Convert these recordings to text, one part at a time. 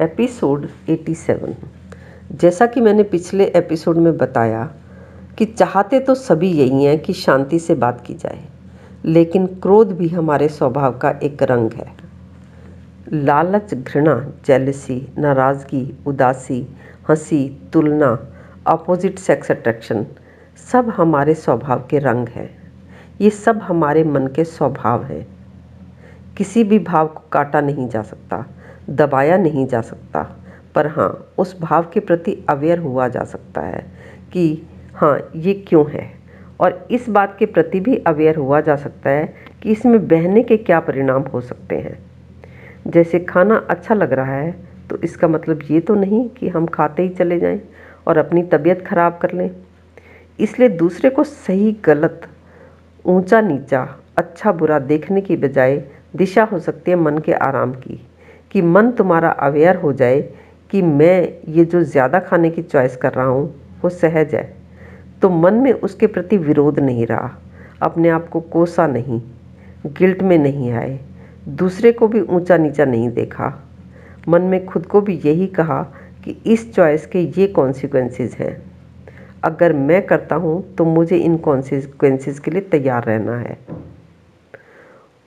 Episode 87 जैसा कि मैंने पिछले एपिसोड में बताया कि चाहते तो सभी यही हैं कि शांति से बात की जाए, लेकिन क्रोध भी हमारे स्वभाव का एक रंग है। लालच, घृणा जेलसी नाराज़गी, उदासी, हँसी, तुलना अपोजिट सेक्स अट्रैक्शन सब हमारे स्वभाव के रंग हैं। ये सब हमारे मन के स्वभाव हैं। किसी भी भाव को काटा नहीं जा सकता। दबाया नहीं जा सकता। पर हाँ उस भाव के प्रति अवेयर हुआ जा सकता है कि हाँ ये क्यों है? और इस बात के प्रति भी अवेयर हुआ जा सकता है कि इसमें बहने के क्या परिणाम हो सकते हैं। जैसे खाना अच्छा लग रहा है तो इसका मतलब ये तो नहीं कि हम खाते ही चले जाएँ और अपनी तबीयत ख़राब कर लें। इसलिए दूसरे को सही, गलत, ऊँचा, नीचा अच्छा बुरा देखने की बजाय दिशा हो सकती है मन के आराम की। कि मन तुम्हारा अवेयर हो जाए कि मैं ये जो ज़्यादा खाने की चॉइस कर रहा हूँ, वो सहज है। तो मन में उसके प्रति विरोध नहीं रहा। अपने आप को कोसा नहीं गिल्ट में नहीं आए। दूसरे को भी ऊँचा नीचा नहीं देखा। मन में खुद को भी यही कहा कि इस चॉइस के ये कॉन्सिक्वेंसेस हैं। अगर मैं करता हूँ तो मुझे इन कॉन्सिक्वेंसेस के लिए तैयार रहना है।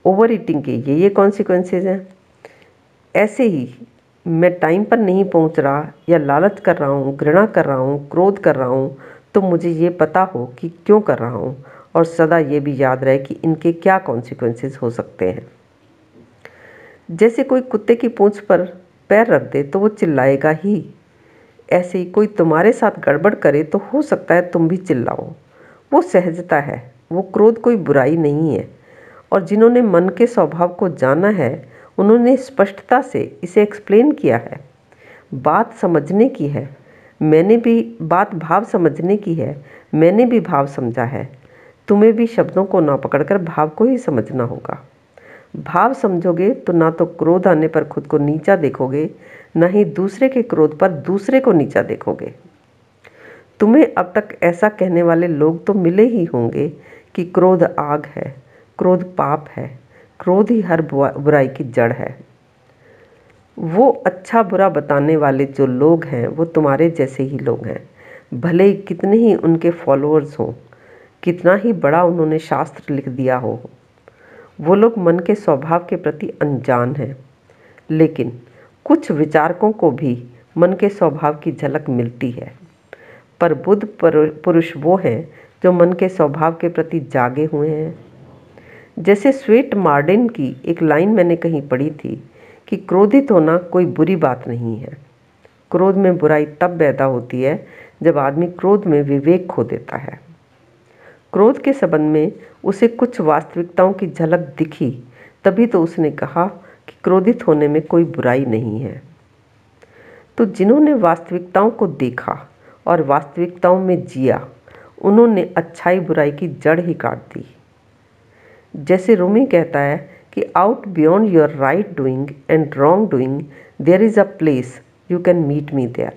ओवर ईटिंग के ये ये कॉन्सिक्वेंसेज हैं। ऐसे ही मैं टाइम पर नहीं पहुँच रहा या लालच कर रहा हूँ, घृणा कर रहा हूँ, क्रोध कर रहा हूँ तो मुझे ये पता हो कि क्यों कर रहा हूँ और सदा ये भी याद रहे कि इनके क्या कॉन्सिक्वेंसेस हो सकते हैं। जैसे कोई कुत्ते की पूंछ पर पैर रख दे तो वो चिल्लाएगा ही। ऐसे ही कोई तुम्हारे साथ गड़बड़ करे तो हो सकता है तुम भी चिल्लाओ। वो सहजता है, वो क्रोध कोई बुराई नहीं है। और जिन्होंने मन के स्वभाव को जाना है उन्होंने स्पष्टता से इसे एक्सप्लेन किया है। बात समझने की है। मैंने भी, बात भाव समझने की है। मैंने भी भाव समझा है। तुम्हें भी शब्दों को ना पकड़कर भाव को ही समझना होगा। भाव समझोगे तो ना तो क्रोध आने पर खुद को नीचा देखोगे, ना ही दूसरे के क्रोध पर दूसरे को नीचा देखोगे। तुम्हें अब तक ऐसा कहने वाले लोग तो मिले ही होंगे कि क्रोध आग है, क्रोध पाप है। क्रोध ही हर बुराई की जड़ है। वो अच्छा बुरा बताने वाले जो लोग हैं, वो तुम्हारे जैसे ही लोग हैं। भले ही कितने ही उनके फॉलोअर्स हों, कितना ही बड़ा उन्होंने शास्त्र लिख दिया हो, वो लोग मन के स्वभाव के प्रति अनजान हैं। लेकिन कुछ विचारकों को भी मन के स्वभाव की झलक मिलती है। पर बुद्ध पुरुष वो हैं, जो मन के स्वभाव के प्रति जागे हुए हैं। जैसे स्वेट मार्डिन की एक लाइन मैंने कहीं पढ़ी थी कि क्रोधित होना कोई बुरी बात नहीं है। क्रोध में बुराई तब पैदा होती है जब आदमी क्रोध में विवेक खो देता है। क्रोध के संबंध में उसे कुछ वास्तविकताओं की झलक दिखी, तभी तो उसने कहा कि क्रोधित होने में कोई बुराई नहीं है। तो जिन्होंने वास्तविकताओं को देखा और वास्तविकताओं में जिया, उन्होंने अच्छाई बुराई की जड़ ही काट दी। जैसे रूमी कहता है कि out beyond your right doing and wrong doing there is a place you can meet me there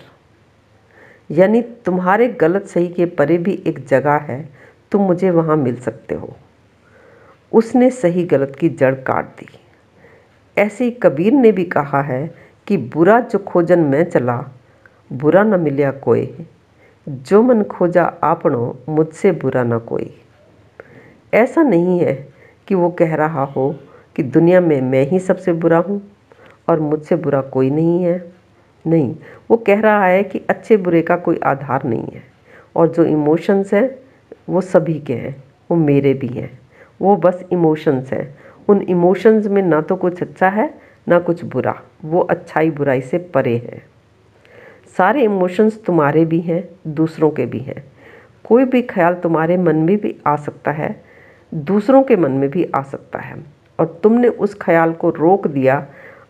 यानी तुम्हारे गलत सही के परे भी एक जगह है, तुम मुझे वहाँ मिल सकते हो। उसने सही गलत की जड़ काट दी। ऐसे ही कबीर ने भी कहा है कि बुरा जो खोजन मैं चला, बुरा न मिलिया कोई। जो मन खोजा आपनो मुझसे बुरा न कोई। ऐसा नहीं है कि वो कह रहा हो कि दुनिया में मैं ही सबसे बुरा हूँ और मुझसे बुरा कोई नहीं है। नहीं, वो कह रहा है कि अच्छे बुरे का कोई आधार नहीं है और जो इमोशंस हैं, वो सभी के हैं, वो मेरे भी हैं। वो बस इमोशंस हैं। उन इमोशंस में ना तो कुछ अच्छा है, ना कुछ बुरा। वो अच्छाई बुराई से परे हैं। सारे इमोशंस तुम्हारे भी हैं, दूसरों के भी हैं। कोई भी ख्याल तुम्हारे मन में भी आ सकता है दूसरों के मन में भी आ सकता है। और तुमने उस ख्याल को रोक दिया,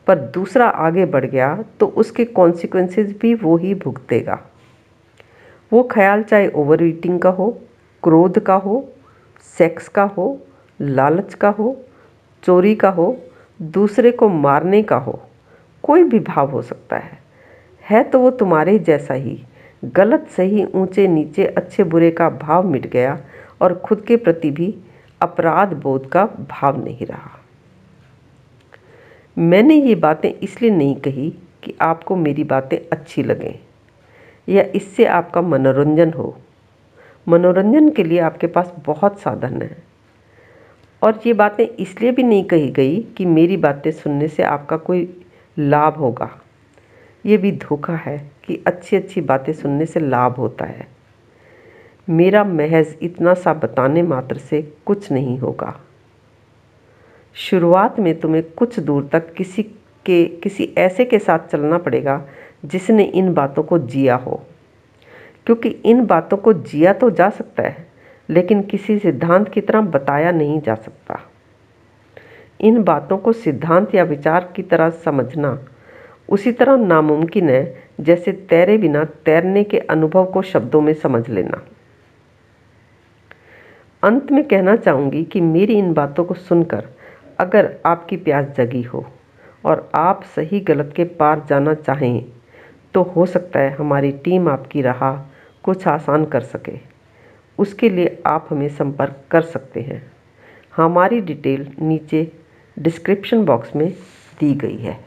पर दूसरा आगे बढ़ गया तो उसके कॉन्सिक्वेंसेस भी वो ही भुगतेगा। वो ख्याल चाहे ओवर ईटिंग का हो, क्रोध का हो सेक्स का हो, लालच का हो, चोरी का हो, दूसरे को मारने का हो, कोई भी भाव हो सकता है। है तो वो तुम्हारे जैसा ही। गलत सही ऊँचे नीचे अच्छे बुरे का भाव मिट गया, और खुद के प्रति भी अपराध बोध का भाव नहीं रहा। मैंने ये बातें इसलिए नहीं कही कि आपको मेरी बातें अच्छी लगें या इससे आपका मनोरंजन हो। मनोरंजन के लिए आपके पास बहुत साधन हैं। और ये बातें इसलिए भी नहीं कही गई कि मेरी बातें सुनने से आपका कोई लाभ होगा। ये भी धोखा है कि अच्छी अच्छी बातें सुनने से लाभ होता है। मेरा महज इतना सा बताने मात्र से कुछ नहीं होगा। शुरुआत में तुम्हें कुछ दूर तक किसी के, किसी ऐसे के साथ चलना पड़ेगा जिसने इन बातों को जिया हो। क्योंकि इन बातों को जिया तो जा सकता है, लेकिन किसी सिद्धांत की तरह बताया नहीं जा सकता। इन बातों को सिद्धांत या विचार की तरह समझना उसी तरह नामुमकिन है, जैसे तैरे बिना तैरने के अनुभव को शब्दों में समझ लेना। अंत में कहना चाहूँगी कि मेरी इन बातों को सुनकर अगर आपकी प्यास जगी हो और आप सही गलत के पार जाना चाहें तो हो सकता है हमारी टीम आपकी राह कुछ आसान कर सके। उसके लिए आप हमें संपर्क कर सकते हैं। हमारी डिटेल नीचे डिस्क्रिप्शन बॉक्स में दी गई है।